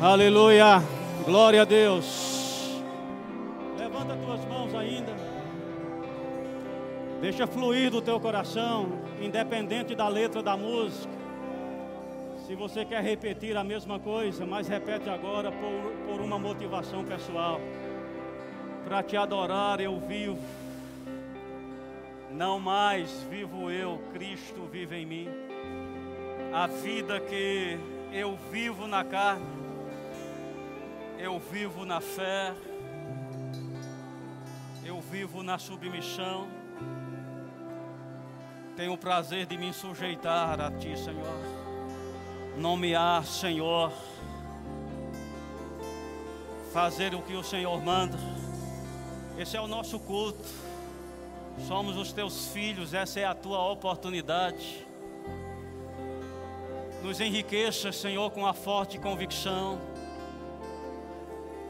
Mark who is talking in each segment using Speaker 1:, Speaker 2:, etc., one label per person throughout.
Speaker 1: Aleluia. Glória a Deus. Levanta tuas mãos ainda. Deixa fluir do teu coração, independente da letra da música. Se você quer repetir a mesma coisa, mas repete agora por, por uma motivação pessoal. Para te adorar eu vivo. Não mais vivo eu, Cristo vive em mim. A vida que eu vivo na carne, eu vivo na fé, eu vivo na submissão. Tenho o prazer de me sujeitar a Ti, Senhor. Nomear, Senhor. Fazer o que o Senhor manda. Esse é o nosso culto. Somos os teus filhos, essa é a tua oportunidade. Nos enriqueça, Senhor, com a forte convicção.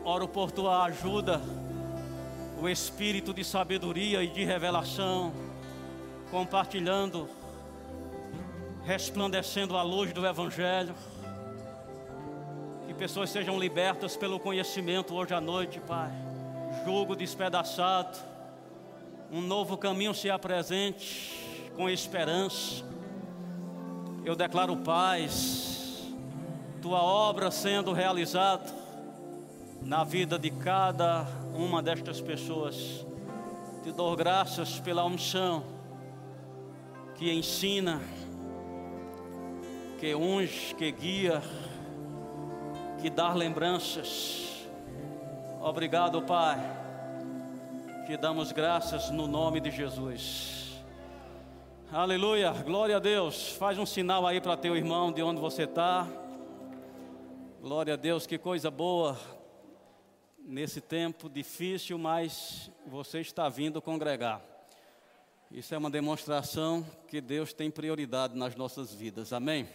Speaker 1: Oro por tua ajuda, o espírito de sabedoria e de revelação, compartilhando, resplandecendo a luz do Evangelho. Que pessoas sejam libertas pelo conhecimento hoje à noite, Pai. Jugo despedaçado, um novo caminho se apresente com esperança eu declaro paz, tua obra sendo realizada na vida de cada uma destas pessoas. Te dou graças pela unção que ensina, que unge, que guia, que dá lembranças. Obrigado, Pai. Te damos graças no nome de Jesus. Aleluia, glória a Deus. Faz um sinal aí para teu irmão de onde você está. Glória a Deus, que coisa boa. Nesse tempo difícil, mas você está vindo congregar. Isso é uma demonstração que Deus tem prioridade nas nossas vidas. Amém?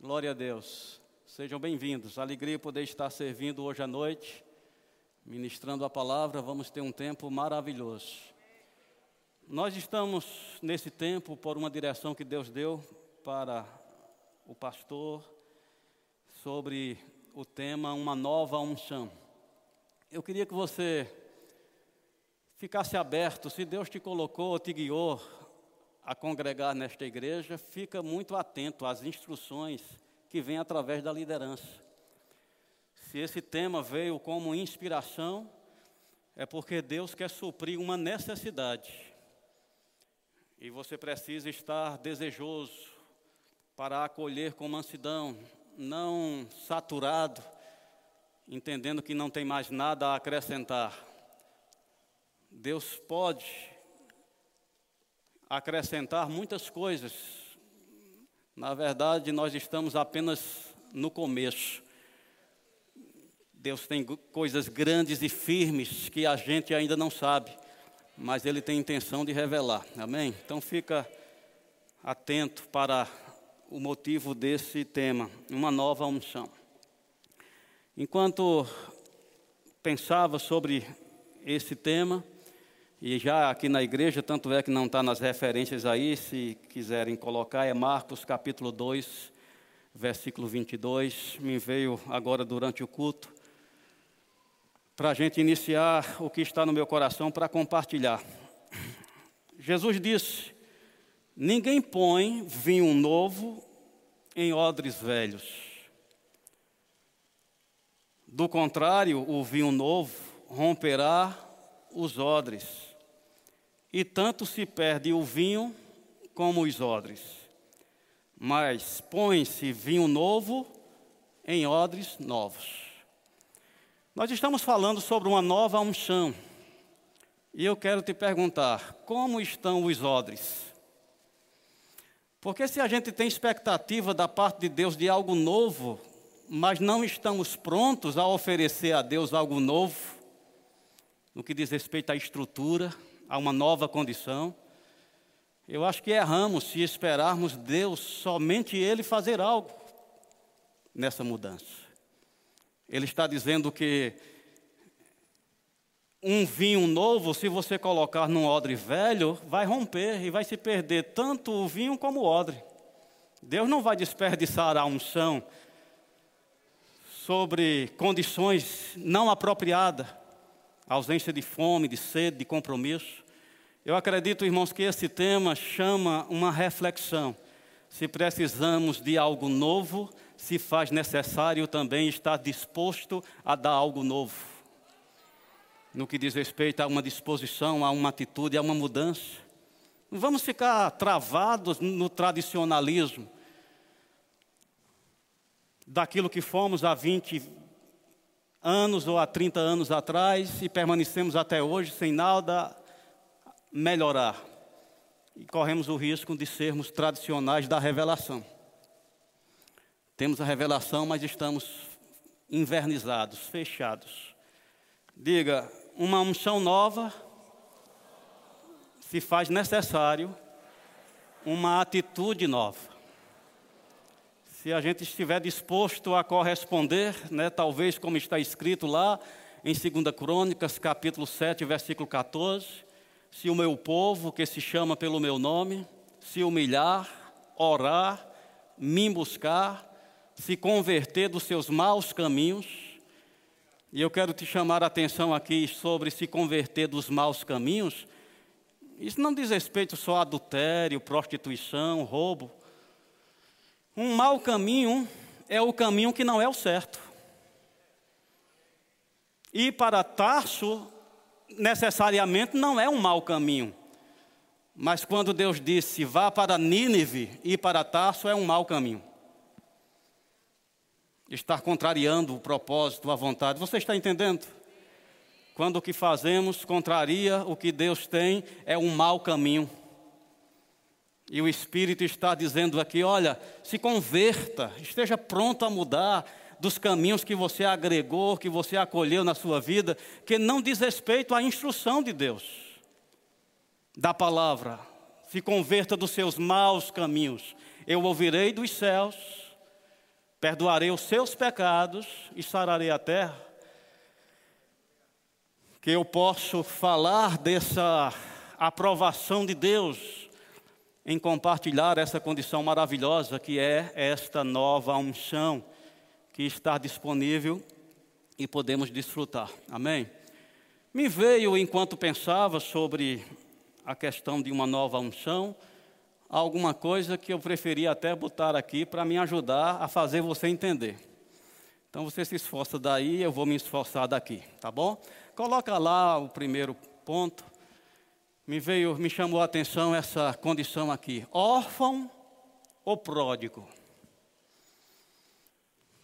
Speaker 1: Glória a Deus. Sejam bem-vindos. Alegria poder estar servindo hoje à noite, ministrando a palavra. Vamos ter um tempo maravilhoso. Nós estamos nesse tempo por uma direção que Deus deu para o pastor sobre o tema Uma Nova Unção. Eu queria que você ficasse aberto, se Deus te colocou, te guiou a congregar nesta igreja, fica muito atento às instruções que vêm através da liderança. Se esse tema veio como inspiração, é porque Deus quer suprir uma necessidade e você precisa estar desejoso para acolher com mansidão, não saturado, entendendo que não tem mais nada a acrescentar. Deus pode acrescentar muitas coisas. Na verdade, nós estamos apenas no começo. Deus tem coisas grandes e firmes que a gente ainda não sabe mas ele tem intenção de revelar. Amém? Então fica atento para o motivo desse tema, uma nova unção. Enquanto pensava sobre esse tema, e já aqui na igreja, tanto é que não está nas referências aí, se quiserem colocar, é Marcos capítulo 2, versículo 22, me veio agora durante o culto para a gente iniciar o que está no meu coração para compartilhar. Jesus disse: Ninguém põe vinho novo em odres velhos. Do contrário, o vinho novo romperá os odres, e tanto se perde o vinho como os odres. Mas põe-se vinho novo em odres novos. Nós estamos falando sobre uma nova unção. E eu quero te perguntar: como estão os odres? Porque se a gente tem expectativa da parte de Deus de algo novo, mas não estamos prontos a oferecer a Deus algo novo, no que diz respeito à estrutura, a uma nova condição, eu acho que erramos se esperarmos Deus, somente Ele, fazer algo nessa mudança. Ele está dizendo que um vinho novo, se você colocar num odre velho, vai romper e vai se perder tanto o vinho como o odre. Deus não vai desperdiçar a unção sobre condições não apropriadas, ausência de fome, de sede, de compromisso. Eu acredito, irmãos, que esse tema chama uma reflexão. Se precisamos de algo novo, se faz necessário também estar disposto a dar algo novo. No que diz respeito a uma disposição, a uma atitude, a uma mudança. Não vamos ficar travados no tradicionalismo daquilo que fomos há 20 anos ou há 30 anos atrás e permanecemos até hoje sem nada melhorar. E corremos o risco de sermos tradicionais da revelação. Temos a revelação, mas estamos invernizados, fechados. Diga, uma unção nova se faz necessário uma atitude nova. Se a gente estiver disposto a corresponder, né, talvez como está escrito lá em 2 Crônicas, capítulo 7, versículo 14, se o meu povo, que se chama pelo meu nome, se humilhar, orar, me buscar, se converter dos seus maus caminhos, e eu quero te chamar a atenção aqui sobre se converter dos maus caminhos. Isso não diz respeito só a adultério, prostituição, roubo. Um mau caminho é o caminho que não é o certo. Ir para Tarso necessariamente não é um mau caminho. Mas quando Deus disse, vá para Nínive e para Tarso, é um mau caminho. Estar contrariando o propósito, a vontade. Você está entendendo? Quando o que fazemos contraria o que Deus tem, é um mau caminho. E o Espírito está dizendo aqui: olha, se converta, esteja pronto a mudar, dos caminhos que você agregou, que você acolheu na sua vida, que não diz respeito à instrução de Deus, da palavra. Se converta dos seus maus caminhos. Eu ouvirei dos céus, perdoarei os seus pecados e sararei a terra. Que eu posso falar dessa aprovação de Deus em compartilhar essa condição maravilhosa que é esta nova unção que está disponível e podemos desfrutar. Amém? Me veio, enquanto pensava sobre a questão de uma nova unção, alguma coisa que eu preferia até botar aqui para me ajudar a fazer você entender. Então você se esforça daí, eu vou me esforçar daqui, tá bom? Coloca lá o primeiro ponto. Me veio, me chamou a atenção essa condição aqui: órfão ou pródigo.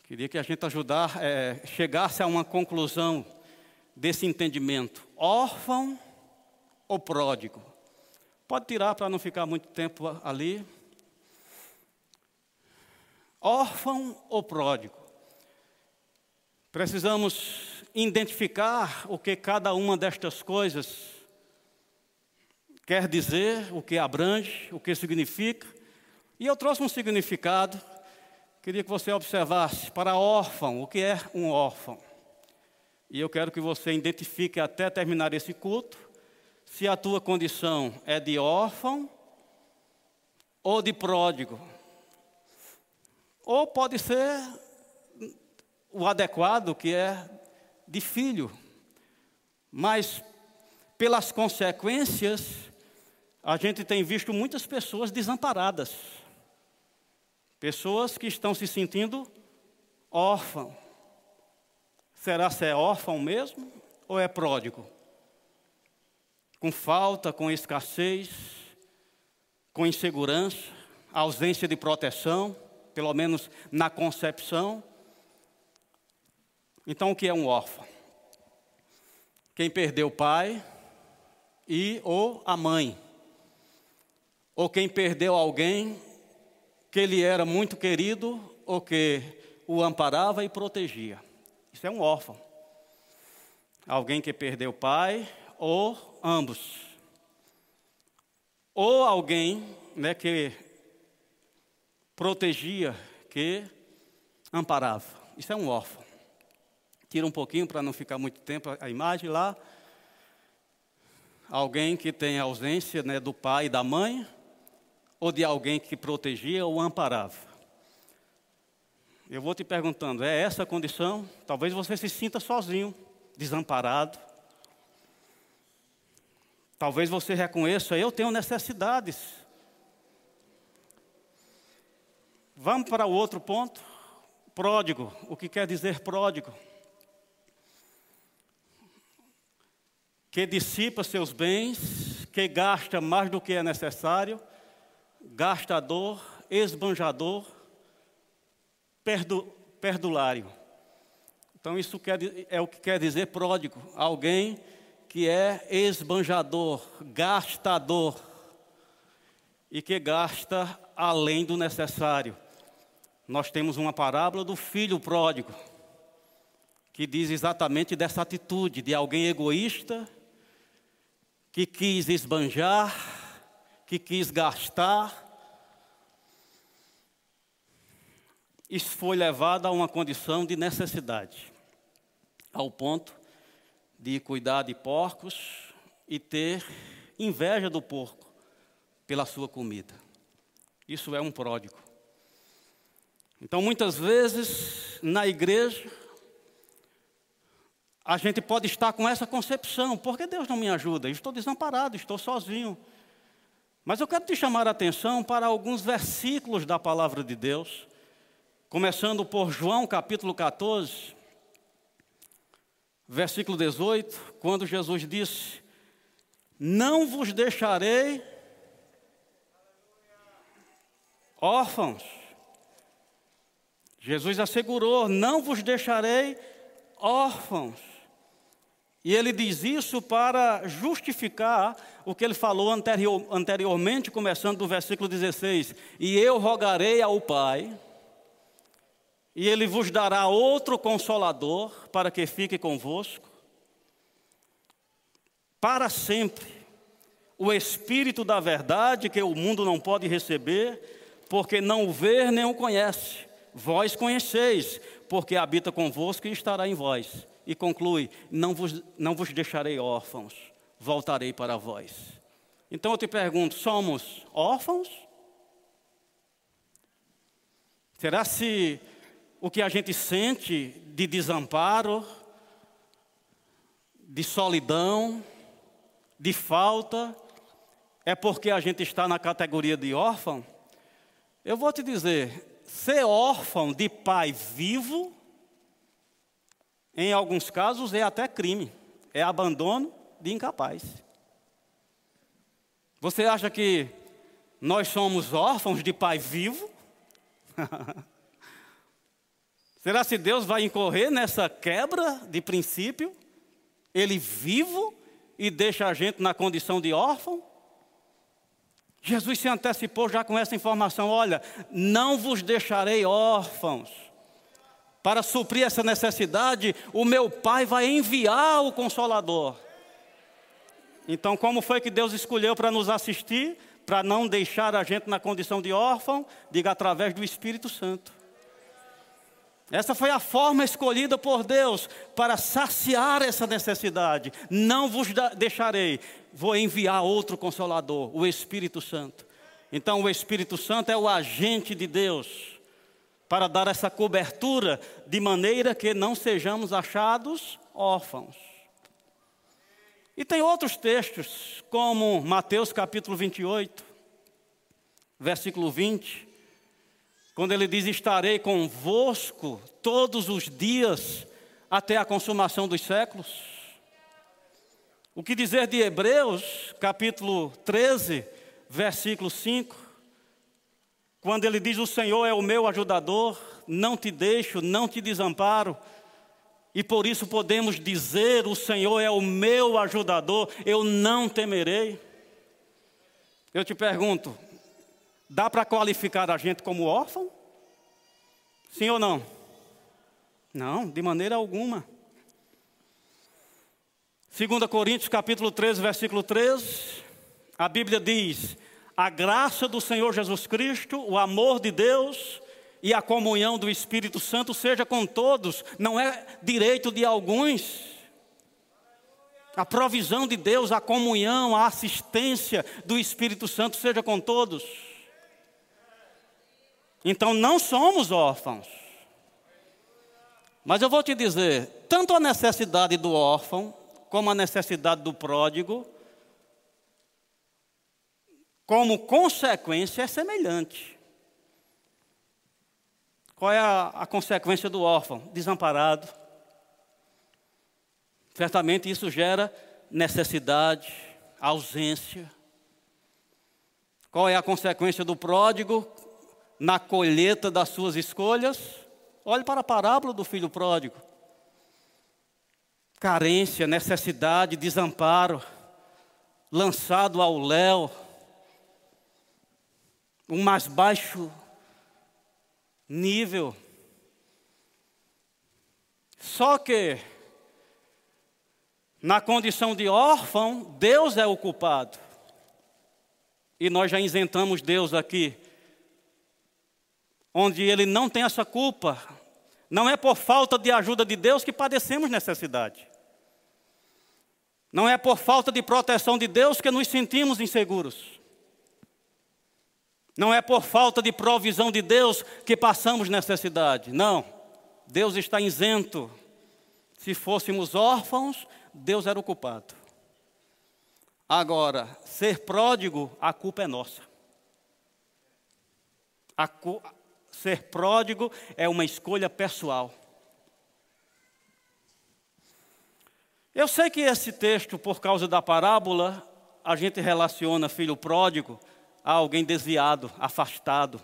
Speaker 1: Queria que a gente ajudar, é, chegasse a uma conclusão desse entendimento. Órfão ou pródigo? Pode tirar para não ficar muito tempo ali. Órfão ou pródigo? Precisamos identificar o que cada uma destas coisas quer dizer, o que abrange, o que significa. E eu trouxe um significado Queria que você observasse para órfão, o que é um órfão? E eu quero que você identifique até terminar esse culto se a tua condição é de órfão ou de pródigo. Ou pode ser o adequado, que é de filho. Mas pelas consequências, a gente tem visto muitas pessoas desamparadas. Pessoas que estão se sentindo órfão. Será se é órfão mesmo ou é pródigo? Com falta, com escassez, com insegurança, ausência de proteção, pelo menos na concepção. Então, o que é um órfão? Quem perdeu o pai e ou a mãe, ou quem perdeu alguém que ele era muito querido ou que o amparava e protegia. Isso é um órfão. Alguém que perdeu o pai ou ambos. Ou alguém né, que protegia, que amparava. Isso é um órfão. Tira um pouquinho para não ficar muito tempo a imagem lá. Alguém que tem ausência né, do pai e da mãe, ou de alguém que protegia ou amparava. Eu vou te perguntando, é essa a condição? Talvez você se sinta sozinho, desamparado. Talvez você reconheça, eu tenho necessidades. Vamos para o outro ponto. Pródigo. O que quer dizer pródigo? Que dissipa seus bens, que gasta mais do que é necessário, gastador, esbanjador, perdu, perdulário. Então, isso quer, é o que quer dizer pródigo. Alguém que é esbanjador, gastador e que gasta além do necessário nós temos uma parábola do filho pródigo, que diz exatamente dessa atitude de alguém egoísta, que quis esbanjar, que quis gastar. Isso foi levado a uma condição de necessidade, ao ponto de cuidar de porcos e ter inveja do porco pela sua comida. Isso é um pródigo. Então, muitas vezes, na igreja, a gente pode estar com essa concepção: por que Deus não me ajuda? Estou desamparado, estou sozinho. Mas eu quero te chamar a atenção para alguns versículos da palavra de Deus, começando por João capítulo 14, versículo 18, quando Jesus disse: Não vos deixarei órfãos Jesus assegurou: Não vos deixarei órfãos. E ele diz isso para justificar o que ele falou anterior, anteriormente, começando do versículo 16: E eu rogarei ao Pai, e ele vos dará outro consolador para que fique convosco, para sempre, o Espírito da verdade que o mundo não pode receber, porque não o vê nem o conhece. Vós conheceis, porque habita convosco e estará em vós. E conclui: não vos, não vos deixarei órfãos, voltarei para vós. Então eu te pergunto: somos órfãos? Será se o que a gente sente de desamparo, de solidão, de falta, é porque a gente está na categoria de órfão? Eu vou te dizer, ser órfão de pai vivo, em alguns casos, é até crime, é abandono de incapaz. Você acha que nós somos órfãos de pai vivo? Será se Deus vai incorrer nessa quebra de princípio? Ele vivo e deixa a gente na condição de órfão? Jesus se antecipou já com essa informação: olha, não vos deixarei órfãos. Para suprir essa necessidade, o meu Pai vai enviar o Consolador. Então, como foi que Deus escolheu para nos assistir? Para não deixar a gente na condição de órfão, diga através do Espírito Santo. Essa foi a forma escolhida por Deus para saciar essa necessidade. Não vos deixarei, vou enviar outro consolador, o Espírito Santo. Então, o Espírito Santo é o agente de Deus para dar essa cobertura de maneira que não sejamos achados órfãos. E tem outros textos, como Mateus capítulo 28, versículo 20 quando ele diz: Estarei convosco todos os dias até a consumação dos séculos. O que dizer de Hebreus, capítulo 13, versículo 5, quando ele diz: O Senhor é o meu ajudador, não te deixo, não te desamparo. E por isso podemos dizer: O Senhor é o meu ajudador, eu não temerei. Eu te pergunto: Dá para qualificar a gente como órfão? Sim ou não? Não, de maneira alguma. 2 Coríntios capítulo 13, versículo 13, a Bíblia diz: A graça do Senhor Jesus Cristo, o amor de Deus e a comunhão do Espírito Santo seja com todos, não é direito de alguns. A provisão de Deus, a comunhão, a assistência do Espírito Santo seja com todos. Então não somos órfãos. Mas eu vou te dizer, tanto a necessidade do órfão, como a necessidade do pródigo, como consequência é semelhante. Qual é a, a consequência do órfão? Desamparado. Certamente isso gera necessidade, ausência. Qual é a consequência do pródigo na colheita das suas escolhas? Olhe para a parábola do filho pródigo. Carência, necessidade, desamparo, lançado ao léu, o mais baixo nível. Só que, na condição de órfão, Deus é o culpado. E nós já isentamos Deus aqui, onde Ele não tem essa culpa. Não é por falta de ajuda de Deus que padecemos necessidade. Não é por falta de proteção de Deus que nos sentimos inseguros. Não é por falta de provisão de Deus que passamos necessidade. Não. Deus está isento. Se fôssemos órfãos, Deus era o culpado. Agora, ser pródigo, a culpa é nossa. Cu... Ser pródigo é uma escolha pessoal. Eu sei que esse texto, por causa da parábola, a gente relaciona filho pródigo a alguém desviado, afastado.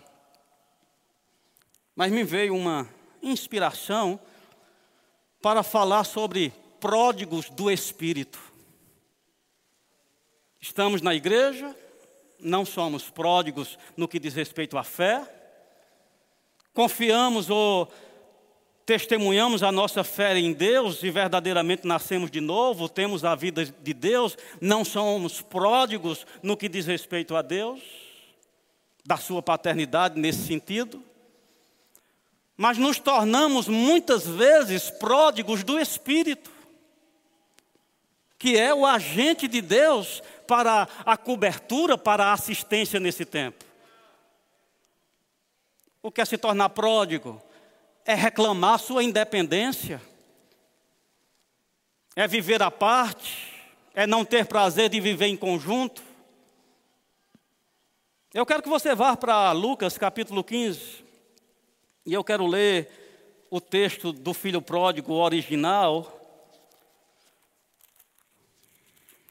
Speaker 1: Mas me veio uma inspiração para falar sobre pródigos do Espírito. Estamos na igreja, não somos pródigos no que diz respeito à fé, confiamos ou testemunhamos a nossa fé em Deus e verdadeiramente nascemos de novo, temos a vida de Deus, não somos pródigos no que diz respeito a Deus, da sua paternidade nesse sentido, mas nos tornamos muitas vezes pródigos do Espírito, que é o agente de Deus para a cobertura, para a assistência nesse tempo. O que é se tornar pródigo? É reclamar sua independência, é viver à parte, é não ter prazer de viver em conjunto. Eu quero que você vá para Lucas capítulo 15, e eu quero ler o texto do filho pródigo original.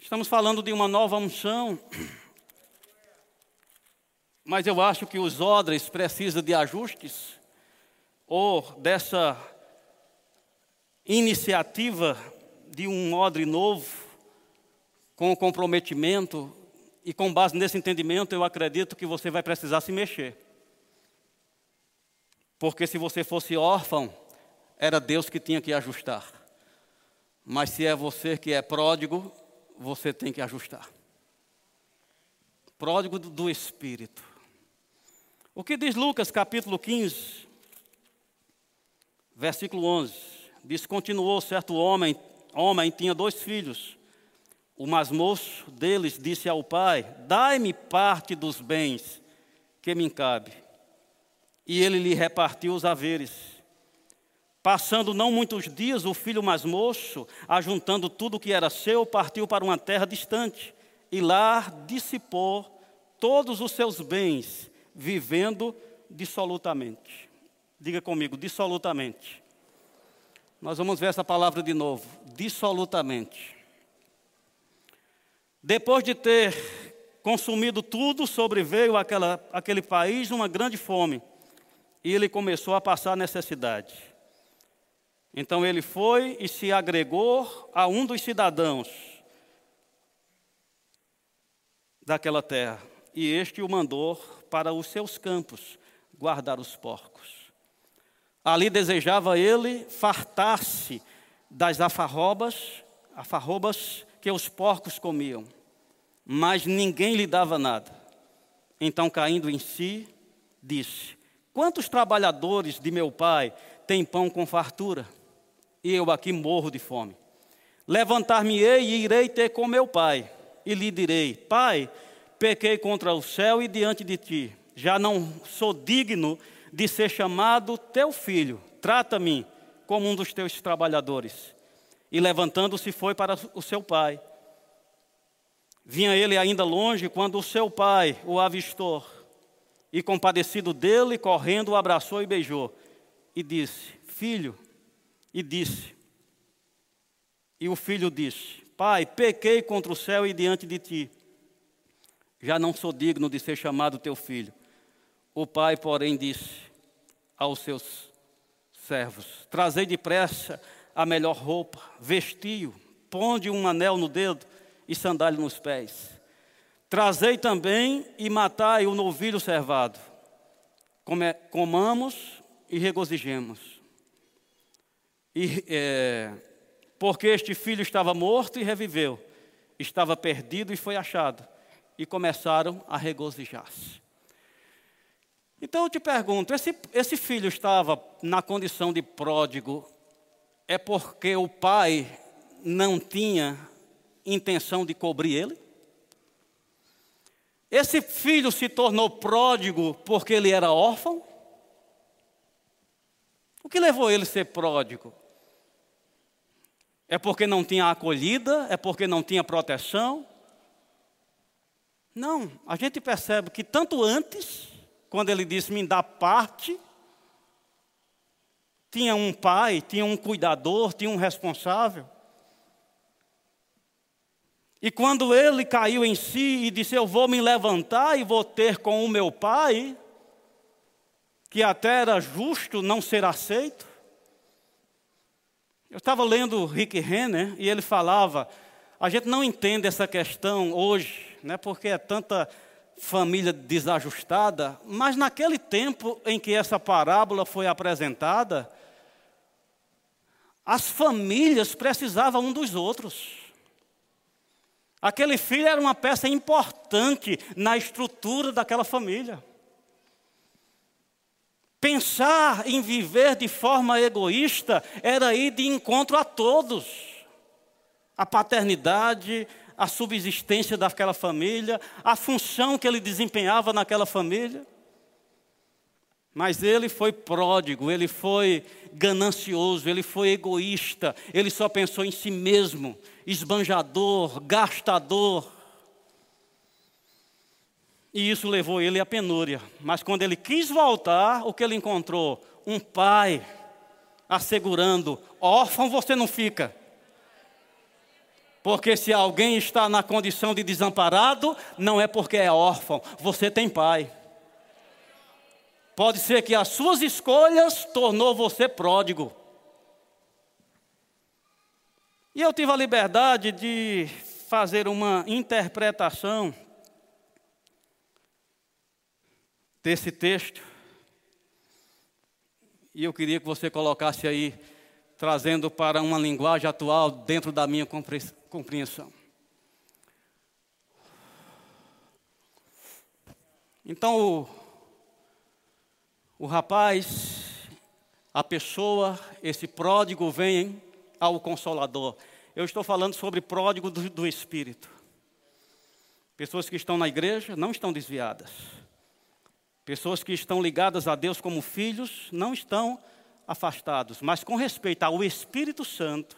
Speaker 1: Estamos falando de uma nova unção, mas eu acho que os odres precisam de ajustes ou dessa iniciativa de um odre novo, com comprometimento, e com base nesse entendimento, eu acredito que você vai precisar se mexer. Porque se você fosse órfão, era Deus que tinha que ajustar. Mas se é você que é pródigo, você tem que ajustar. Pródigo do Espírito. O que diz Lucas capítulo 15, Versículo 11. Diz: Continuou certo homem, homem tinha dois filhos. O mais moço deles disse ao pai: Dai-me parte dos bens que me cabe. E ele lhe repartiu os haveres. Passando não muitos dias, o filho mais moço, ajuntando tudo o que era seu, partiu para uma terra distante e lá dissipou todos os seus bens, vivendo dissolutamente. Diga comigo, dissolutamente. Nós vamos ver essa palavra de novo, dissolutamente. Depois de ter consumido tudo, sobreveio àquela, àquele país uma grande fome. E ele começou a passar necessidade. Então ele foi e se agregou a um dos cidadãos daquela terra. E este o mandou para os seus campos guardar os porcos. Ali desejava ele fartar-se das afarrobas, afarrobas que os porcos comiam, mas ninguém lhe dava nada. Então, caindo em si, disse: Quantos trabalhadores de meu pai têm pão com fartura? E eu aqui morro de fome. Levantar-me-ei e irei ter com meu pai, e lhe direi: Pai, pequei contra o céu e diante de ti, já não sou digno de ser chamado teu filho. Trata-me como um dos teus trabalhadores. E levantando-se foi para o seu pai. Vinha ele ainda longe quando o seu pai o avistou. E compadecido dele, correndo, o abraçou e beijou. E disse: Filho, e disse. E o filho disse: Pai, pequei contra o céu e diante de ti. Já não sou digno de ser chamado teu filho. O pai, porém, disse aos seus servos: Trazei depressa a melhor roupa, vestiu, ponde um anel no dedo e sandália nos pés. Trazei também e matai o novilho servado. Comamos e regozijemos. E, é, porque este filho estava morto e reviveu, estava perdido e foi achado. E começaram a regozijar-se. Então eu te pergunto: esse, esse filho estava na condição de pródigo, é porque o pai não tinha intenção de cobrir ele? Esse filho se tornou pródigo porque ele era órfão? O que levou ele a ser pródigo? É porque não tinha acolhida? É porque não tinha proteção? Não, a gente percebe que tanto antes quando ele disse: Me dá parte. Tinha um pai, tinha um cuidador, tinha um responsável. E quando ele caiu em si e disse: Eu vou me levantar e vou ter com o meu pai, que até era justo não ser aceito. Eu estava lendo Rick Renner e ele falava: a gente não entende essa questão hoje, né, porque é tanta família desajustada, mas naquele tempo em que essa parábola foi apresentada, as famílias precisavam um dos outros. Aquele filho era uma peça importante na estrutura daquela família. Pensar em viver de forma egoísta era ir de encontro a todos. A paternidade, a subsistência daquela família, a função que ele desempenhava naquela família. Mas ele foi pródigo, ele foi ganancioso, ele foi egoísta, ele só pensou em si mesmo, esbanjador, gastador. E isso levou ele à penúria. Mas quando ele quis voltar, o que ele encontrou? Um pai assegurando: órfão você não fica. Porque se alguém está na condição de desamparado, não é porque é órfão, você tem pai. Pode ser que as suas escolhas tornou você pródigo. E eu tive a liberdade de fazer uma interpretação desse texto. E eu queria que você colocasse aí, trazendo para uma linguagem atual, dentro da minha compreensão compreensão. Então, o, o rapaz, a pessoa, esse pródigo vem ao Consolador. Eu estou falando sobre pródigo do, do Espírito. Pessoas que estão na igreja não estão desviadas. Pessoas que estão ligadas a Deus como filhos não estão afastados, mas com respeito ao Espírito Santo,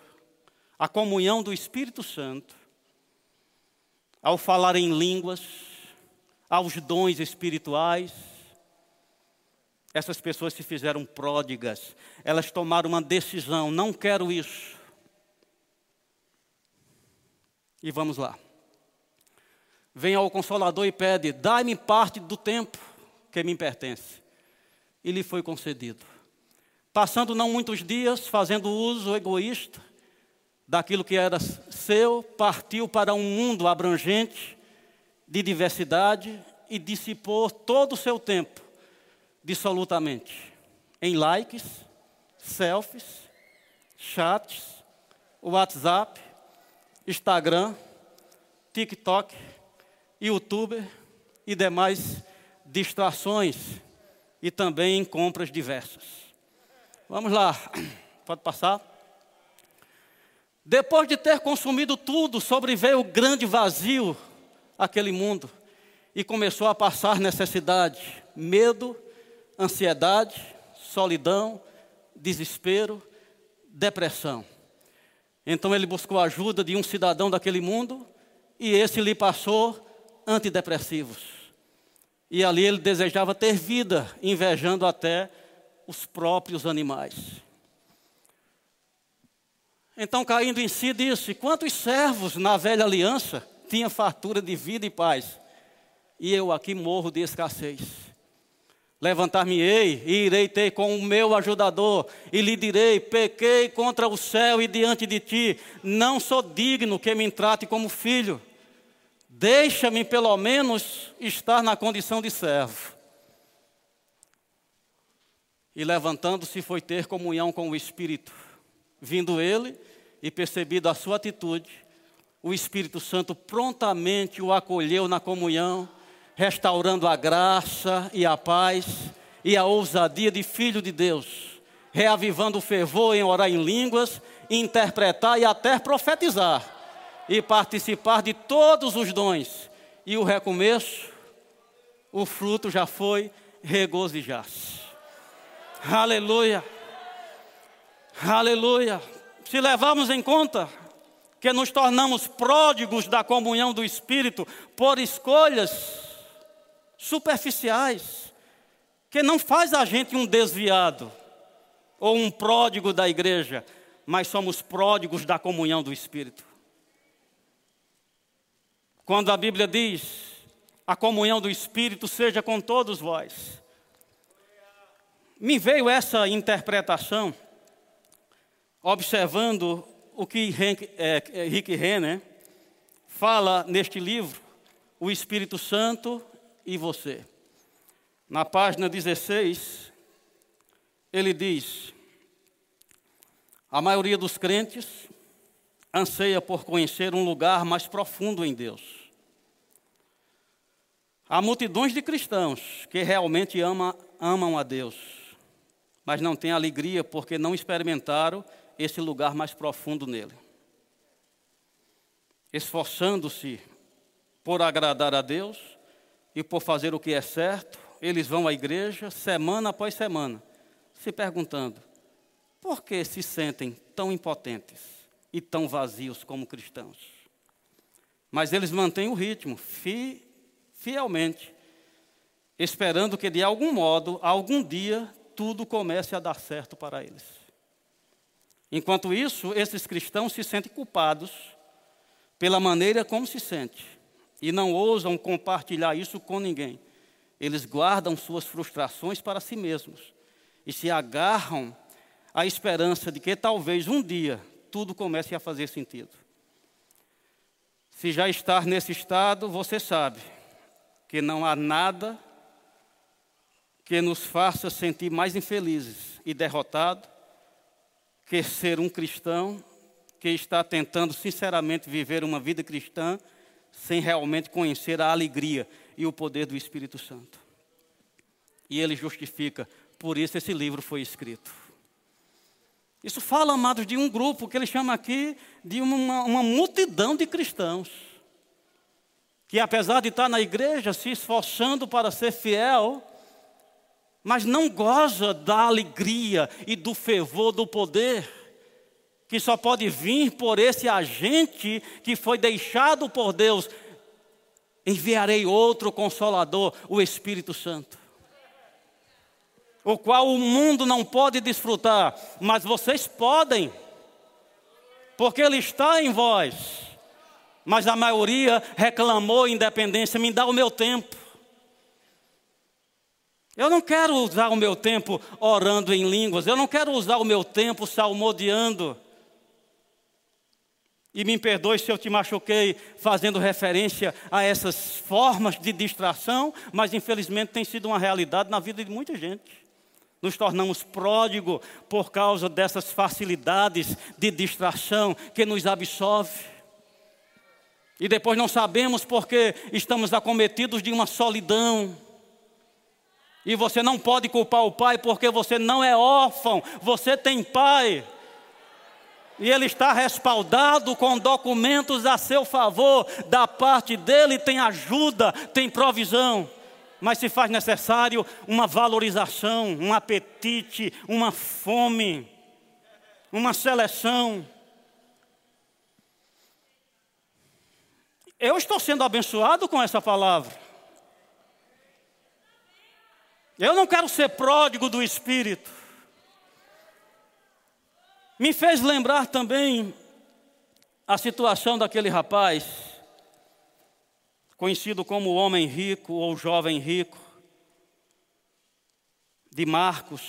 Speaker 1: a comunhão do Espírito Santo, ao falar em línguas, aos dons espirituais, essas pessoas se fizeram pródigas, elas tomaram uma decisão: não quero isso. E vamos lá. Vem ao Consolador e pede: dai-me parte do tempo que me pertence. E lhe foi concedido. Passando não muitos dias, fazendo uso egoísta daquilo que era seu, partiu para um mundo abrangente de diversidade e dissipou todo o seu tempo dissolutamente em likes, selfies, chats, WhatsApp, Instagram, TikTok, YouTube e demais distrações e também em compras diversas. Vamos lá, pode passar. Depois de ter consumido tudo, sobreveio o grande vazio aquele mundo e começou a passar necessidade, medo, ansiedade, solidão, desespero, depressão. Então ele buscou a ajuda de um cidadão daquele mundo e esse lhe passou antidepressivos. E ali ele desejava ter vida, invejando até os próprios animais. Então, caindo em si, disse: Quantos servos na velha aliança tinham fartura de vida e paz? E eu aqui morro de escassez. Levantar-me-ei e irei ter com o meu ajudador, e lhe direi: Pequei contra o céu e diante de ti, não sou digno que me trate como filho. Deixa-me pelo menos estar na condição de servo. E levantando-se, foi ter comunhão com o Espírito. Vindo ele e percebido a sua atitude, o Espírito Santo prontamente o acolheu na comunhão restaurando a graça e a paz e a ousadia de filho de Deus, reavivando o fervor em orar em línguas, interpretar e até profetizar, e participar de todos os dons. E o recomeço, o fruto já foi regozijar-se. Aleluia. Aleluia. Se levarmos em conta que nos tornamos pródigos da comunhão do Espírito por escolhas superficiais, que não faz a gente um desviado ou um pródigo da igreja, mas somos pródigos da comunhão do Espírito. Quando a Bíblia diz: a comunhão do Espírito seja com todos vós. Me veio essa interpretação, observando o que Rick, é, Rick Renner fala neste livro, o Espírito Santo e você. Na página 16, ele diz: a maioria dos crentes anseia por conhecer um lugar mais profundo em Deus. Há multidões de cristãos que realmente ama, amam a Deus, mas não têm alegria porque não experimentaram esse lugar mais profundo nele. Esforçando-se por agradar a Deus, e por fazer o que é certo, eles vão à igreja semana após semana, se perguntando: por que se sentem tão impotentes e tão vazios como cristãos? Mas eles mantêm o ritmo, fi, fielmente, esperando que de algum modo, algum dia, tudo comece a dar certo para eles. Enquanto isso, esses cristãos se sentem culpados pela maneira como se sente e não ousam compartilhar isso com ninguém. Eles guardam suas frustrações para si mesmos e se agarram à esperança de que talvez um dia tudo comece a fazer sentido. Se já estar nesse estado, você sabe que não há nada que nos faça sentir mais infelizes e derrotados que ser um cristão que está tentando sinceramente viver uma vida cristã sem realmente conhecer a alegria e o poder do Espírito Santo. E ele justifica, por isso esse livro foi escrito. Isso fala, amados, de um grupo que ele chama aqui de uma, uma multidão de cristãos, que apesar de estar na igreja se esforçando para ser fiel, mas não goza da alegria e do fervor do poder que só pode vir por esse agente que foi deixado por Deus. Enviarei outro consolador, o Espírito Santo, o qual o mundo não pode desfrutar, mas vocês podem, porque ele está em vós. Mas a maioria reclamou independência, me dá o meu tempo. Eu não quero usar o meu tempo orando em línguas, eu não quero usar o meu tempo salmodiando. E me perdoe se eu te machuquei fazendo referência a essas formas de distração, mas infelizmente tem sido uma realidade na vida de muita gente. Nos tornamos pródigo por causa dessas facilidades de distração que nos absorve. E depois não sabemos porque estamos acometidos de uma solidão. E você não pode culpar o pai porque você não é órfão, você tem pai. E ele está respaldado com documentos a seu favor, da parte dele tem ajuda, tem provisão. Mas se faz necessário uma valorização, um apetite, uma fome, uma seleção. Eu estou sendo abençoado com essa palavra. Eu não quero ser pródigo do Espírito. Me fez lembrar também a situação daquele rapaz, conhecido como o homem rico ou jovem rico, de Marcos.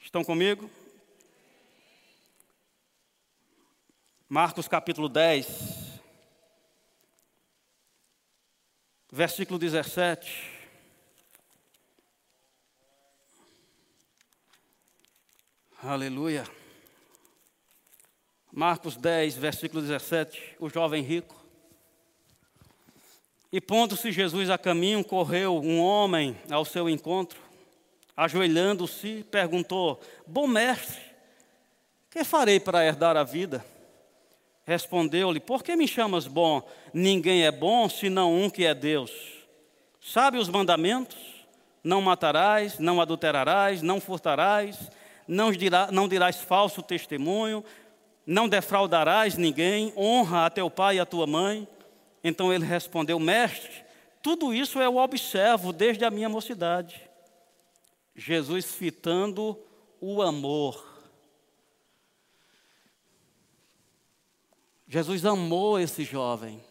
Speaker 1: Estão comigo? Marcos capítulo 10, versículo 17. Aleluia. Marcos 10, versículo 17. O jovem rico. E pondo-se Jesus a caminho, correu um homem ao seu encontro, ajoelhando-se, perguntou: Bom mestre, que farei para herdar a vida? Respondeu-lhe: Por que me chamas bom? Ninguém é bom senão um que é Deus. Sabe os mandamentos? Não matarás, não adulterarás, não furtarás, não, dirá, não dirás falso testemunho, não defraudarás ninguém, honra a teu pai e a tua mãe. Então ele respondeu: Mestre, tudo isso eu observo desde a minha mocidade. Jesus fitando o amor. Jesus amou esse jovem.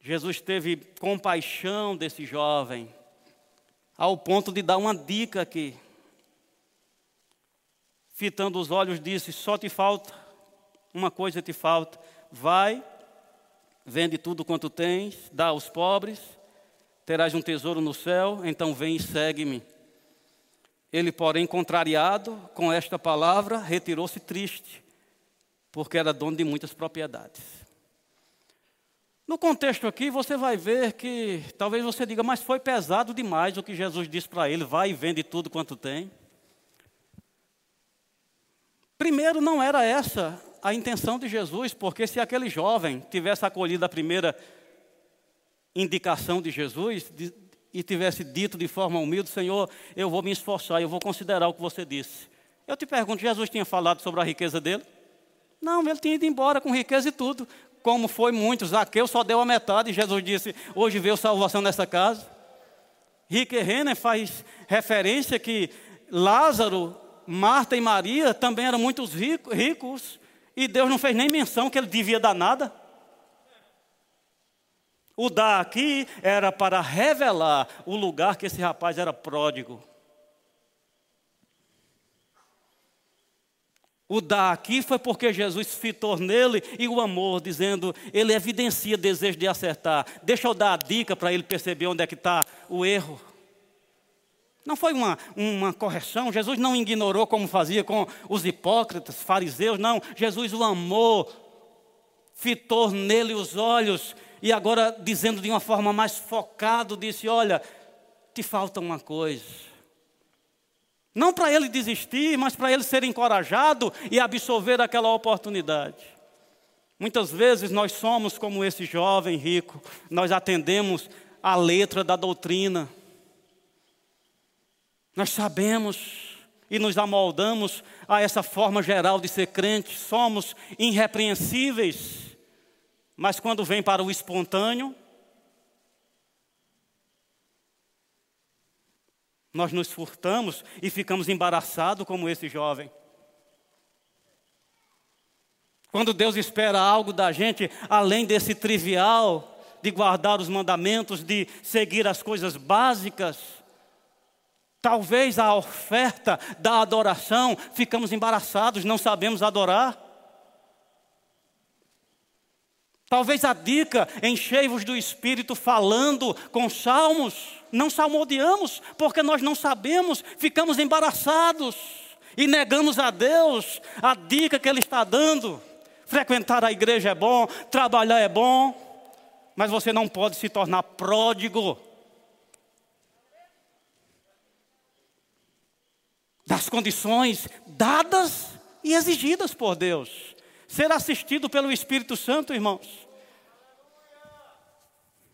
Speaker 1: Jesus teve compaixão desse jovem, ao ponto de dar uma dica aqui fitando os olhos, disse: Só te falta, uma coisa te falta. Vai, vende tudo quanto tens, dá aos pobres, terás um tesouro no céu, então vem e segue-me. Ele, porém, contrariado com esta palavra, retirou-se triste, porque era dono de muitas propriedades. No contexto aqui, você vai ver que talvez você diga, mas foi pesado demais o que Jesus disse para ele: vai e vende tudo quanto tem. Primeiro, não era essa a intenção de Jesus, porque se aquele jovem tivesse acolhido a primeira indicação de Jesus e tivesse dito de forma humilde: Senhor, eu vou me esforçar, eu vou considerar o que você disse. Eu te pergunto: Jesus tinha falado sobre a riqueza dele? Não, ele tinha ido embora com riqueza e tudo. Como foi muitos, Zaqueu só deu a metade e Jesus disse: Hoje veio salvação nessa casa. Rick Renner faz referência que Lázaro Marta e Maria também eram muito ricos e Deus não fez nem menção que ele devia dar nada. O dar aqui era para revelar o lugar que esse rapaz era pródigo. O dar aqui foi porque Jesus fitou nele e o amor, dizendo, ele evidencia desejo de acertar. Deixa eu dar a dica para ele perceber onde é que está o erro. Não foi uma, uma correção, Jesus não ignorou como fazia com os hipócritas, fariseus, não. Jesus o amou, fitou nele os olhos e agora, dizendo de uma forma mais focada, disse: Olha, te falta uma coisa. Não para ele desistir, mas para ele ser encorajado e absorver aquela oportunidade. Muitas vezes nós somos como esse jovem rico, nós atendemos a letra da doutrina nós sabemos e nos amoldamos a essa forma geral de ser crente, somos irrepreensíveis, mas quando vem para o espontâneo, nós nos furtamos e ficamos embaraçados como esse jovem. Quando Deus espera algo da gente além desse trivial, de guardar os mandamentos, de seguir as coisas básicas, Talvez a oferta da adoração, ficamos embaraçados, não sabemos adorar. Talvez a dica, enchei-vos do Espírito falando com salmos, não salmodiamos, porque nós não sabemos, ficamos embaraçados e negamos a Deus a dica que Ele está dando. Frequentar a igreja é bom, trabalhar é bom, mas você não pode se tornar pródigo das condições dadas e exigidas por Deus. Ser assistido pelo Espírito Santo, irmãos.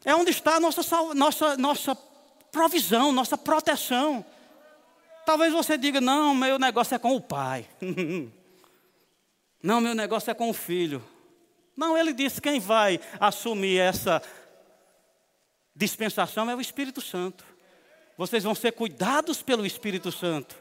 Speaker 1: É onde está a nossa, nossa, nossa provisão, nossa proteção. talvez você diga: não, meu negócio é com o pai. não, meu negócio é com o filho. Não, ele disse: quem vai assumir essa dispensação é o Espírito Santo. Vocês vão ser cuidados pelo Espírito Santo.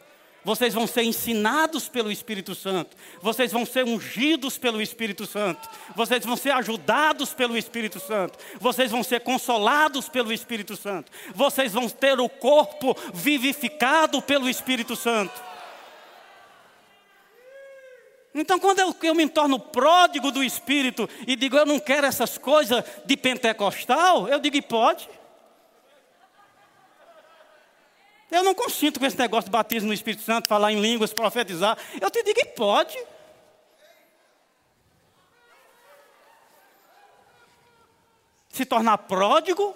Speaker 1: Vocês vão ser ensinados pelo Espírito Santo. Vocês vão ser ungidos pelo Espírito Santo. Vocês vão ser ajudados pelo Espírito Santo. Vocês vão ser consolados pelo Espírito Santo. Vocês vão ter o corpo vivificado pelo Espírito Santo. Então, quando eu, eu, me torno pródigo do Espírito e digo, eu não quero essas coisas de pentecostal, eu digo, pode. Eu não consinto com esse negócio de batismo no Espírito Santo, falar em línguas, profetizar. Eu te digo que pode. Se tornar pródigo,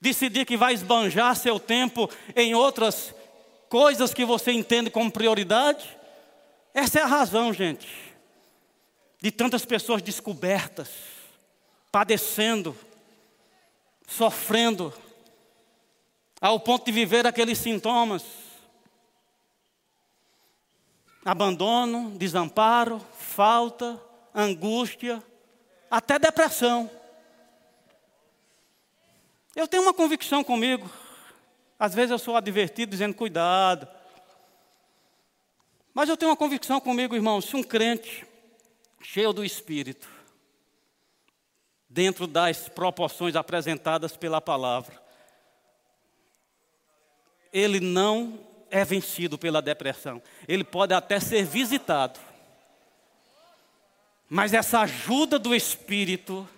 Speaker 1: decidir que vai esbanjar seu tempo em outras coisas que você entende como prioridade. Essa é a razão, gente, de tantas pessoas descobertas, padecendo, sofrendo, ao ponto de viver aqueles sintomas: abandono, desamparo, falta, angústia, até depressão. Eu tenho uma convicção comigo. Às vezes eu sou advertido dizendo cuidado. Mas eu tenho uma convicção comigo, irmão, se um crente cheio do Espírito, dentro das proporções apresentadas pela palavra, ele não é vencido pela depressão. Ele pode até ser visitado. Mas essa ajuda do Espírito,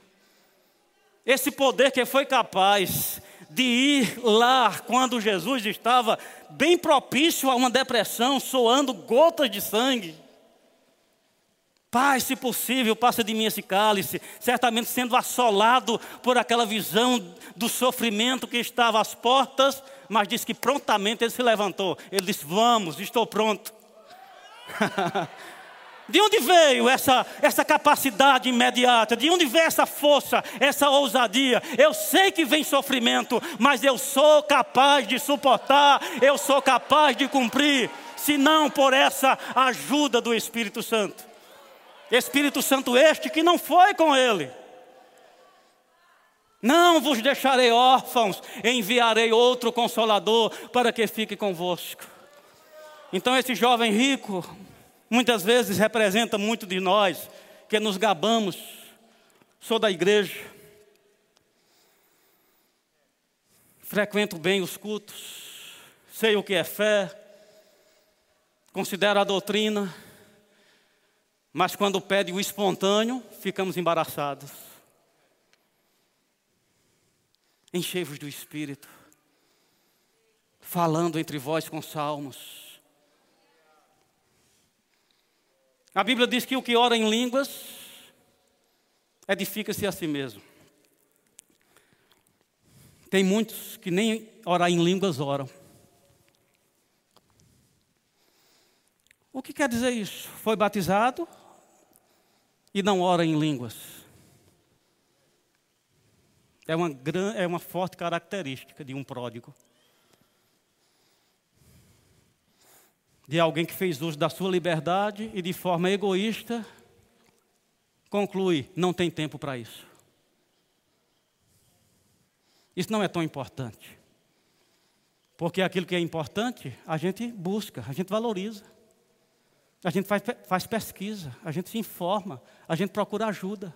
Speaker 1: esse poder que foi capaz de ir lá quando Jesus estava bem propício a uma depressão, soando gotas de sangue. Pai, se possível, passa de mim esse cálice, certamente sendo assolado por aquela visão do sofrimento que estava às portas, mas diz que prontamente ele se levantou. Ele disse: Vamos, estou pronto. De onde veio essa, essa capacidade imediata? De onde veio essa força, essa ousadia? Eu sei que vem sofrimento, mas eu sou capaz de suportar, eu sou capaz de cumprir, se não por essa ajuda do Espírito Santo. Espírito Santo este que não foi com ele. Não vos deixarei órfãos, enviarei outro consolador para que fique convosco. Então, esse jovem rico, muitas vezes representa muito de nós, que nos gabamos. Sou da igreja, frequento bem os cultos, sei o que é fé, considero a doutrina, mas quando pede o espontâneo, ficamos embaraçados. Enchei-vos do Espírito, falando entre vós com salmos. A Bíblia diz que o que ora em línguas edifica-se a si mesmo. Tem muitos que nem orar em línguas oram. O que quer dizer isso? Foi batizado, e não ora em línguas. É uma, é uma forte característica de um pródigo. De alguém que fez uso da sua liberdade e de forma egoísta conclui: não tem tempo para isso. Isso não é tão importante. Porque aquilo que é importante, a gente busca, a gente valoriza. A gente faz, faz pesquisa, a gente se informa, a gente procura ajuda.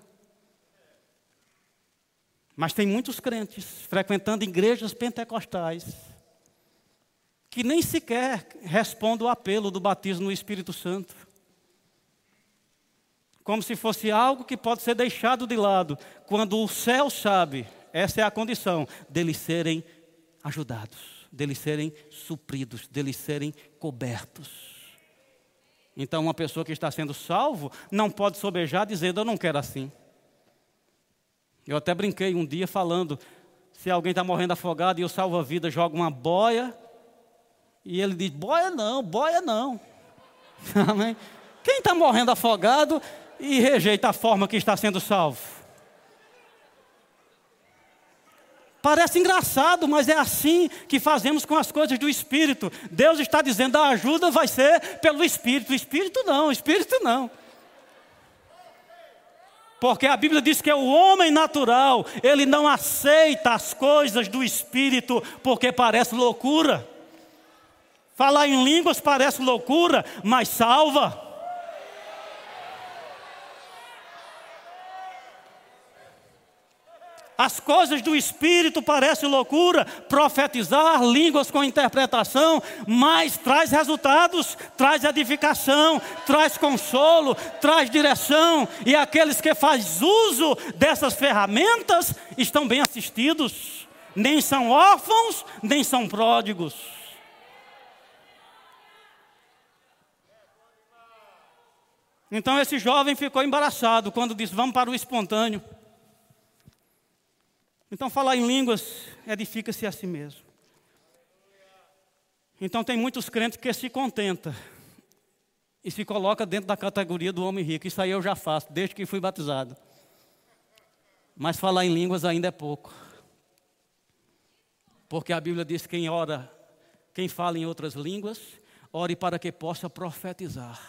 Speaker 1: Mas tem muitos crentes frequentando igrejas pentecostais que nem sequer respondem o apelo do batismo no Espírito Santo. Como se fosse algo que pode ser deixado de lado, quando o céu sabe, essa é a condição, deles serem ajudados, deles serem supridos, deles serem cobertos. Então, uma pessoa que está sendo salvo não pode sobejar dizendo: Eu não quero assim. Eu até brinquei um dia falando: se alguém está morrendo afogado e o salva-vida joga uma boia, e ele diz: Boia não, boia não. Amém? Quem está morrendo afogado e rejeita a forma que está sendo salvo? Parece engraçado, mas é assim que fazemos com as coisas do Espírito. Deus está dizendo: a ajuda vai ser pelo Espírito. Espírito não, Espírito não. Porque a Bíblia diz que é o homem natural, ele não aceita as coisas do Espírito, porque parece loucura. Falar em línguas parece loucura, mas salva. As coisas do Espírito parecem loucura, profetizar, línguas com interpretação, mas traz resultados, traz edificação, traz consolo, traz direção, e aqueles que fazem uso dessas ferramentas estão bem assistidos, nem são órfãos, nem são pródigos. Então esse jovem ficou embaraçado quando disse: Vamos para o espontâneo. Então, falar em línguas edifica-se a si mesmo. Então, tem muitos crentes que se contentam e se coloca dentro da categoria do homem rico. Isso aí eu já faço, desde que fui batizado. Mas falar em línguas ainda é pouco. Porque a Bíblia diz: quem ora, quem fala em outras línguas, ore para que possa profetizar.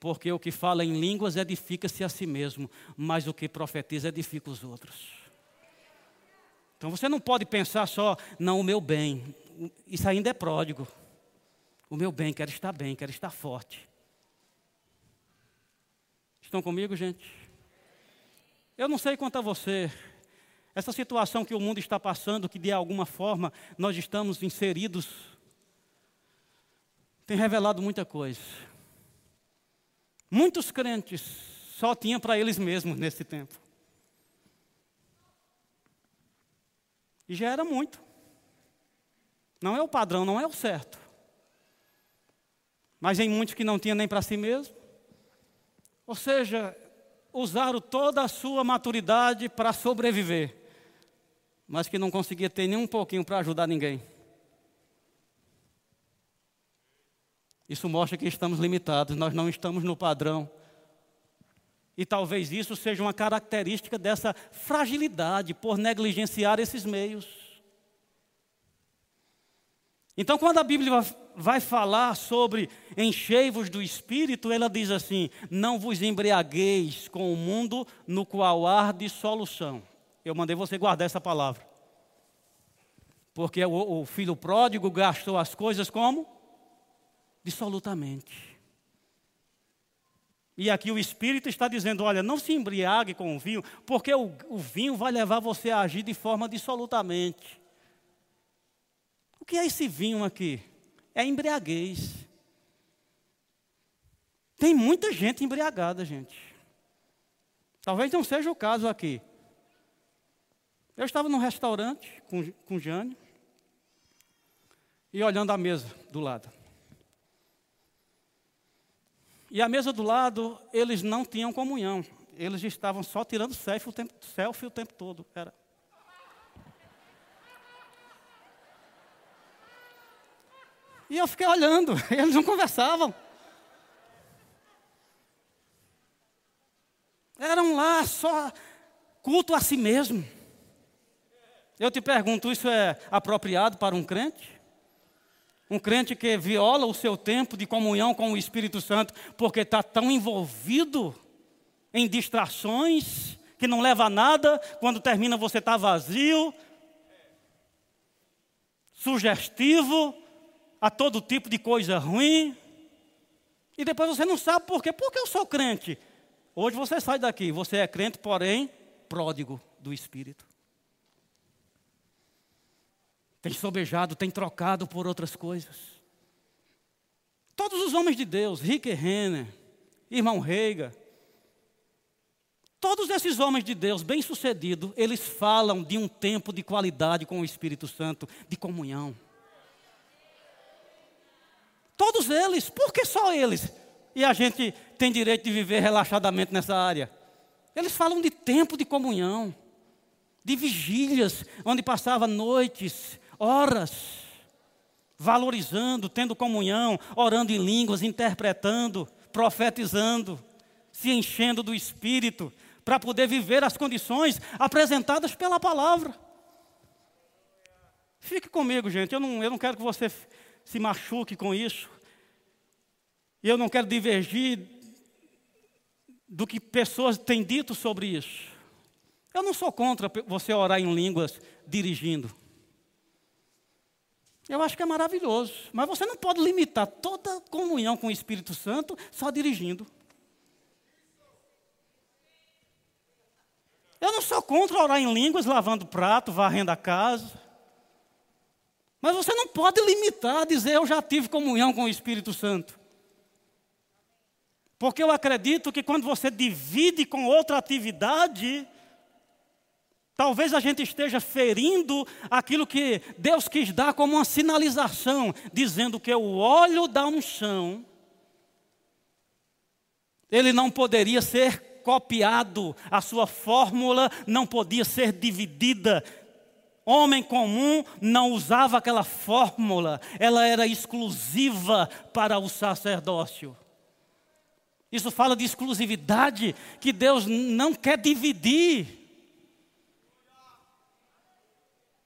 Speaker 1: Porque o que fala em línguas edifica-se a si mesmo, mas o que profetiza edifica os outros. Então você não pode pensar só, não, o meu bem, isso ainda é pródigo. O meu bem, quero estar bem, quero estar forte. Estão comigo, gente? Eu não sei quanto a você, essa situação que o mundo está passando, que de alguma forma nós estamos inseridos, tem revelado muita coisa. Muitos crentes só tinham para eles mesmos nesse tempo. E já era muito. Não é o padrão, não é o certo. Mas em muitos que não tinham nem para si mesmo. Ou seja, usaram toda a sua maturidade para sobreviver, mas que não conseguia ter nem um pouquinho para ajudar ninguém. Isso mostra que estamos limitados, nós não estamos no padrão. E talvez isso seja uma característica dessa fragilidade por negligenciar esses meios. Então, quando a Bíblia vai falar sobre enchei-vos do Espírito, ela diz assim: Não vos embriagueis com o mundo no qual há dissolução. Eu mandei você guardar essa palavra. Porque o, filho pródigo gastou as coisas como? Dissolutamente. E aqui o Espírito está dizendo: olha, não se embriague com o vinho, porque o, o vinho vai levar você a agir de forma dissolutamente. O que é esse vinho aqui? É embriaguez. Tem muita gente embriagada, gente. Talvez não seja o caso aqui. Eu estava num restaurante com, com Jane e olhando a mesa do lado. E a mesa do lado, eles não tinham comunhão. Eles estavam só tirando selfie o tempo, selfie o tempo todo. Era. E eu fiquei olhando, eles não conversavam. Eram lá só culto a si mesmo. Eu te pergunto, isso é apropriado para um crente? Um crente que viola o seu tempo de comunhão com o Espírito Santo porque está tão envolvido em distrações que não leva a nada, quando termina você está vazio, sugestivo a todo tipo de coisa ruim. E depois você não sabe por quê. Por que eu sou crente? Hoje você sai daqui, você é crente, porém pródigo do Espírito tem sobejado, tem trocado por outras coisas. Todos os homens de Deus, Rick Renner, irmão Reiga, todos esses homens de Deus bem-sucedidos, eles falam de um tempo de qualidade com o Espírito Santo, de comunhão. Todos eles, por que só eles? E a gente tem direito de viver relaxadamente nessa área. Eles falam de tempo de comunhão, de vigílias, onde passava noites horas, valorizando, tendo comunhão, orando em línguas, interpretando, profetizando, se enchendo do Espírito, para poder viver as condições apresentadas pela palavra. Fique comigo, gente. Eu não, eu não quero que você se machuque com isso. E eu não quero divergir do que pessoas têm dito sobre isso. Eu não sou contra você orar em línguas dirigindo. Eu acho que é maravilhoso. Mas você não pode limitar toda comunhão com o Espírito Santo só dirigindo. Eu não sou contra orar em línguas, lavando prato, varrendo a casa. Mas você não pode limitar, dizer eu já tive comunhão com o Espírito Santo. Porque eu acredito que quando você divide com outra atividade, talvez a gente esteja ferindo aquilo que Deus quis dar como uma sinalização, dizendo que o óleo da unção, ele não poderia ser copiado, a sua fórmula não podia ser dividida. Homem comum não usava aquela fórmula, ela era exclusiva para o sacerdócio. Isso fala de exclusividade que Deus não quer dividir.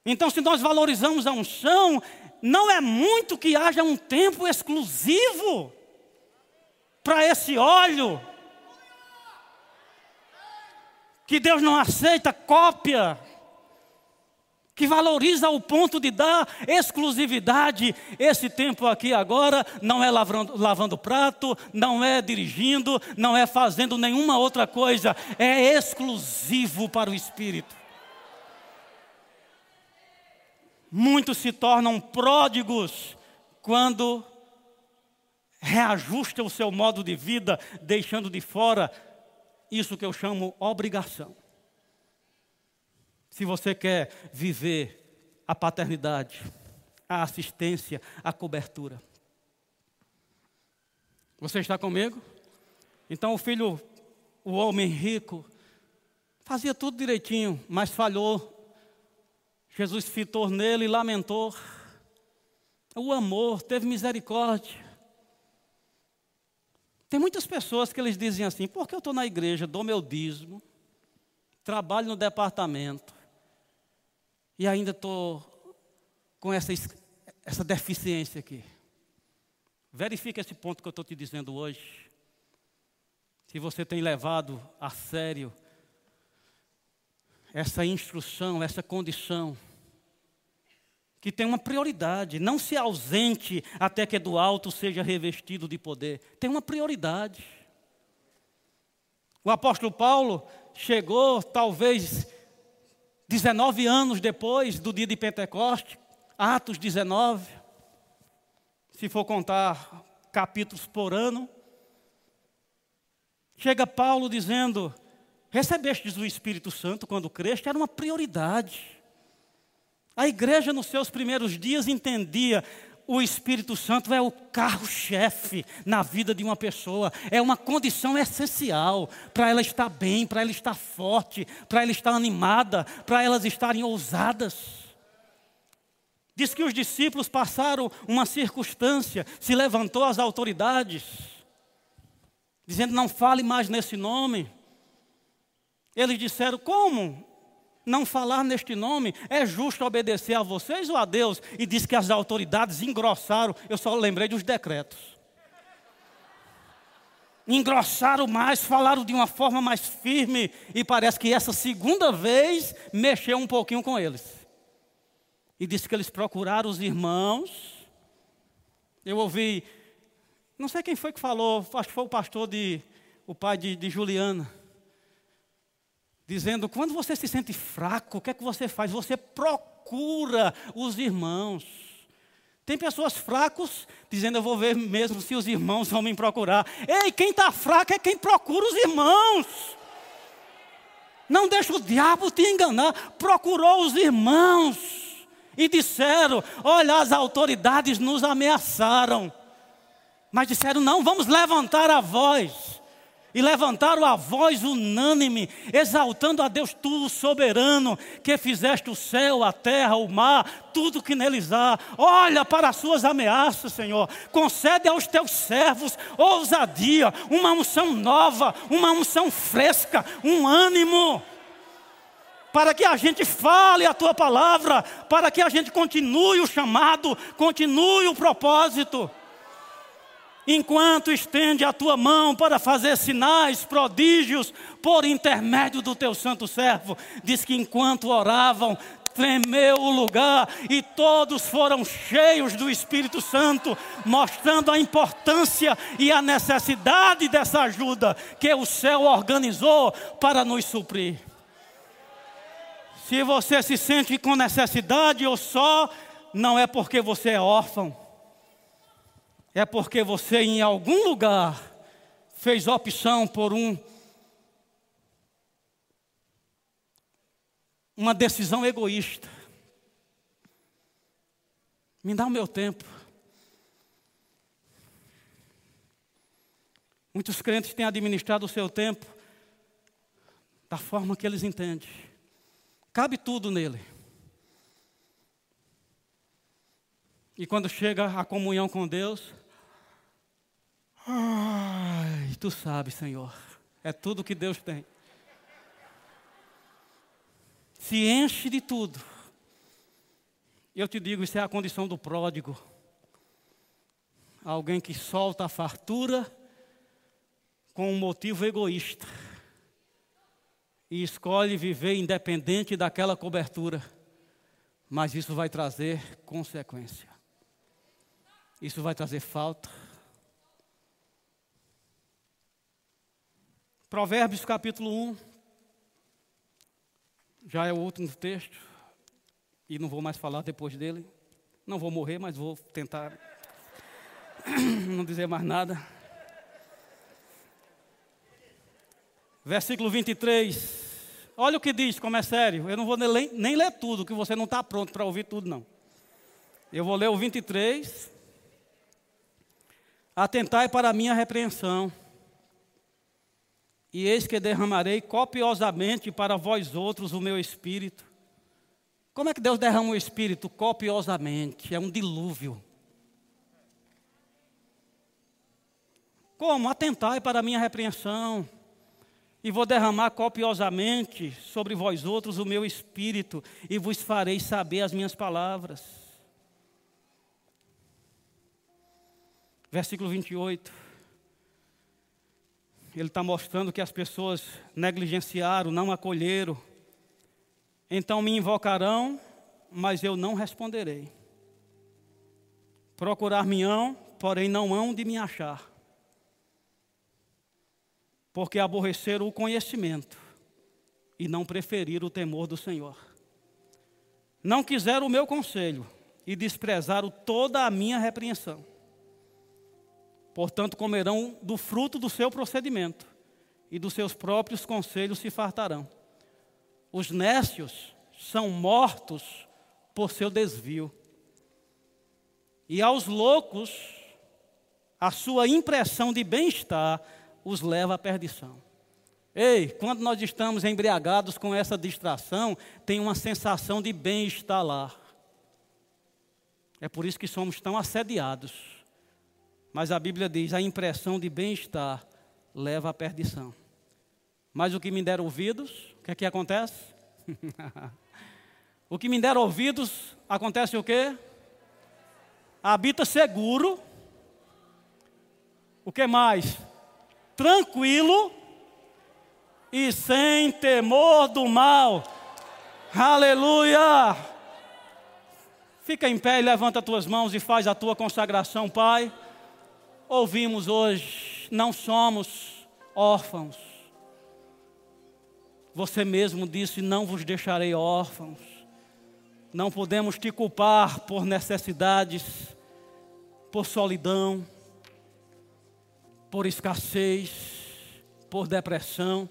Speaker 1: Então, se nós valorizamos a unção, não é muito que haja um tempo exclusivo para esse óleo que Deus não aceita cópia, que valoriza o ponto de dar exclusividade. Esse tempo aqui agora não é lavando prato, não é dirigindo, não é fazendo nenhuma outra coisa, é exclusivo para o Espírito. Muitos se tornam pródigos quando reajustam o seu modo de vida, deixando de fora isso que eu chamo obrigação. Se você quer viver a paternidade, a assistência, a cobertura. Você está comigo? Então o filho, o homem rico, fazia tudo direitinho, mas falhou. Jesus fitou nele e lamentou. O amor, teve misericórdia. Tem muitas pessoas que eles dizem assim: porque eu estou na igreja, dou meu dízimo, trabalho no departamento e ainda estou com essa, essa deficiência aqui. Verifique esse ponto que eu estou te dizendo hoje. Se você tem levado a sério essa instrução, essa condição que tem uma prioridade. Não se ausente até que do alto seja revestido de poder. Tem uma prioridade. O apóstolo Paulo chegou, talvez, 19 anos depois do dia de Pentecoste, Atos 19, se for contar capítulos por ano. Chega Paulo dizendo: Recebestes o Espírito Santo quando creste, era uma prioridade. A igreja, nos seus primeiros dias, entendia o Espírito Santo é o carro-chefe na vida de uma pessoa, é uma condição essencial para ela estar bem, para ela estar forte, para ela estar animada, para elas estarem ousadas. Diz que os discípulos passaram uma circunstância, se levantou as autoridades, dizendo: Não fale mais nesse nome. Eles disseram: Como? não falar neste nome, é justo obedecer a vocês ou a Deus? E diz que as autoridades engrossaram, eu só lembrei dos decretos. Engrossaram mais, falaram de uma forma mais firme, e parece que essa segunda vez mexeu um pouquinho com eles. E disse que eles procuraram os irmãos. Eu ouvi, não sei quem foi que falou, acho que foi o pastor de, o pai de, de Juliana dizendo: quando você se sente fraco, o que é que você faz? Você procura os irmãos. Tem pessoas fracos dizendo: eu vou ver mesmo se os irmãos vão me procurar. Ei, quem está fraco é quem procura os irmãos. Não deixa o diabo te enganar. Procurou os irmãos e disseram: Olha, as autoridades nos ameaçaram. Mas disseram: Não, vamos levantar a voz e levantaram a voz unânime, exaltando a Deus, tu, soberano, que fizeste o céu, a terra, o mar, tudo que neles há. Olha para as suas ameaças, Senhor. Concede aos teus servos ousadia, uma unção nova, uma unção fresca, um ânimo. para que a gente fale a tua palavra, para que a gente continue o chamado, continue o propósito. Enquanto estende a tua mão para fazer sinais, prodígios, por intermédio do teu santo servo, diz que enquanto oravam, tremeu o lugar e todos foram cheios do Espírito Santo, mostrando a importância e a necessidade dessa ajuda que o céu organizou para nos suprir. Se você se sente com necessidade ou só, não é porque você é órfão, é porque você em algum lugar fez opção por um uma decisão egoísta. Me dá o meu tempo. Muitos crentes têm administrado o seu tempo da forma que eles entendem. Cabe tudo nele. E quando chega a comunhão com Deus, ai, tu sabes, Senhor, é tudo que Deus tem se enche de tudo. Eu te digo, isso é a condição do pródigo. Alguém que solta a fartura com um motivo egoísta e escolhe viver independente daquela cobertura. Mas isso vai trazer consequência. Isso vai trazer falta. Provérbios capítulo 1 já é o último texto, e não vou mais falar depois dele. Não vou morrer, mas vou tentar não dizer mais nada. Versículo 23. Olha o que diz, como é sério. Eu não vou nem, nem ler tudo, que você não está pronto para ouvir tudo, não. Eu vou ler o 23. Atentai para a minha repreensão e eis que derramarei copiosamente para vós outros o meu espírito. Como é que Deus derrama o espírito? Copiosamente, é um dilúvio. Como? Atentai para a minha repreensão, e vou derramar copiosamente sobre vós outros o meu espírito, e vos farei saber as minhas palavras. Versículo 28 ele está mostrando que as pessoas negligenciaram, não acolheram. Então me invocarão, mas eu não responderei. Procurar-me-ão, porém não hão de me achar. Porque aborreceram o conhecimento e não preferiram o temor do Senhor. Não quiseram o meu conselho e desprezaram toda a minha repreensão. Portanto, comerão do fruto do seu procedimento, e dos seus próprios conselhos se fartarão. Os nécios são mortos por seu desvio. E aos loucos, a sua impressão de bem-estar os leva à perdição. Ei, quando nós estamos embriagados com essa distração, tem uma sensação de bem-estar lá. É por isso que somos tão assediados. Mas a Bíblia diz: a impressão de bem-estar leva à perdição. Mas o que me der ouvidos, o que é que acontece? o que me der ouvidos, acontece o quê? Habita seguro. O que mais? Tranquilo e sem temor do mal. Aleluia! Fica em pé e levanta as tuas mãos e faz a tua consagração, Pai ouvimos hoje, não somos órfãos. Você mesmo disse: Não vos deixarei órfãos. Não podemos te culpar por necessidades, por solidão, por escassez, por depressão.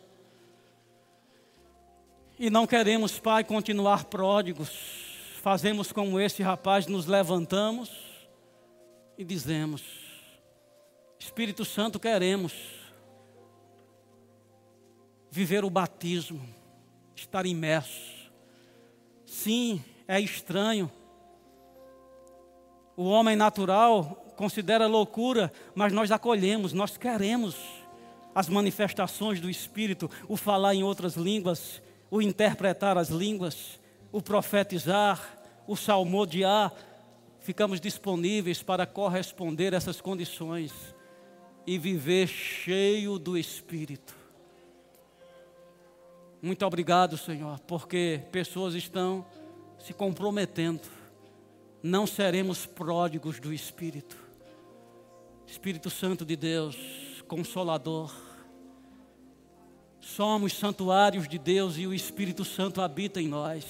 Speaker 1: E não queremos, Pai, continuar pródigos. Fazemos como esse rapaz, nos levantamos e dizemos: Espírito Santo, queremos viver o batismo, estar imerso. Sim, é estranho. O homem natural considera loucura, mas nós acolhemos, nós queremos as manifestações do Espírito, o falar em outras línguas, o interpretar as línguas, o profetizar, o salmodiar, ficamos disponíveis para corresponder a essas condições e viver cheio do Espírito. Muito obrigado, Senhor, porque pessoas estão se comprometendo. Não seremos pródigos do Espírito. Espírito Santo de Deus, consolador. Somos santuários de Deus e o Espírito Santo habita em nós.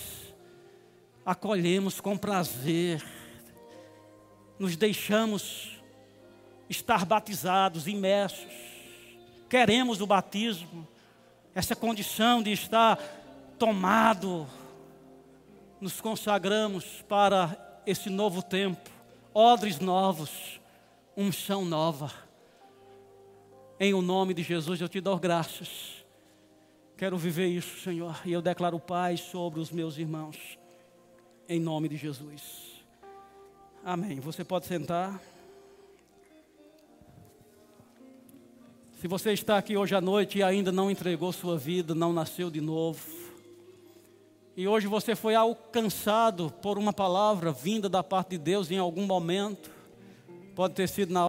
Speaker 1: Acolhemos com prazer, nos deixamos estar batizados, imersos. Queremos o batismo, essa condição de estar tomado. Nos consagramos para esse novo tempo, odres novos, unção nova. Em o nome de Jesus eu te dou graças. Quero viver isso, Senhor, e eu declaro paz sobre os meus irmãos. Em nome de Jesus. Amém. Você pode sentar. Se você está aqui hoje à noite e ainda não entregou sua vida, não nasceu de novo, e hoje você foi alcançado por uma palavra vinda da parte de Deus em algum momento, pode ter sido na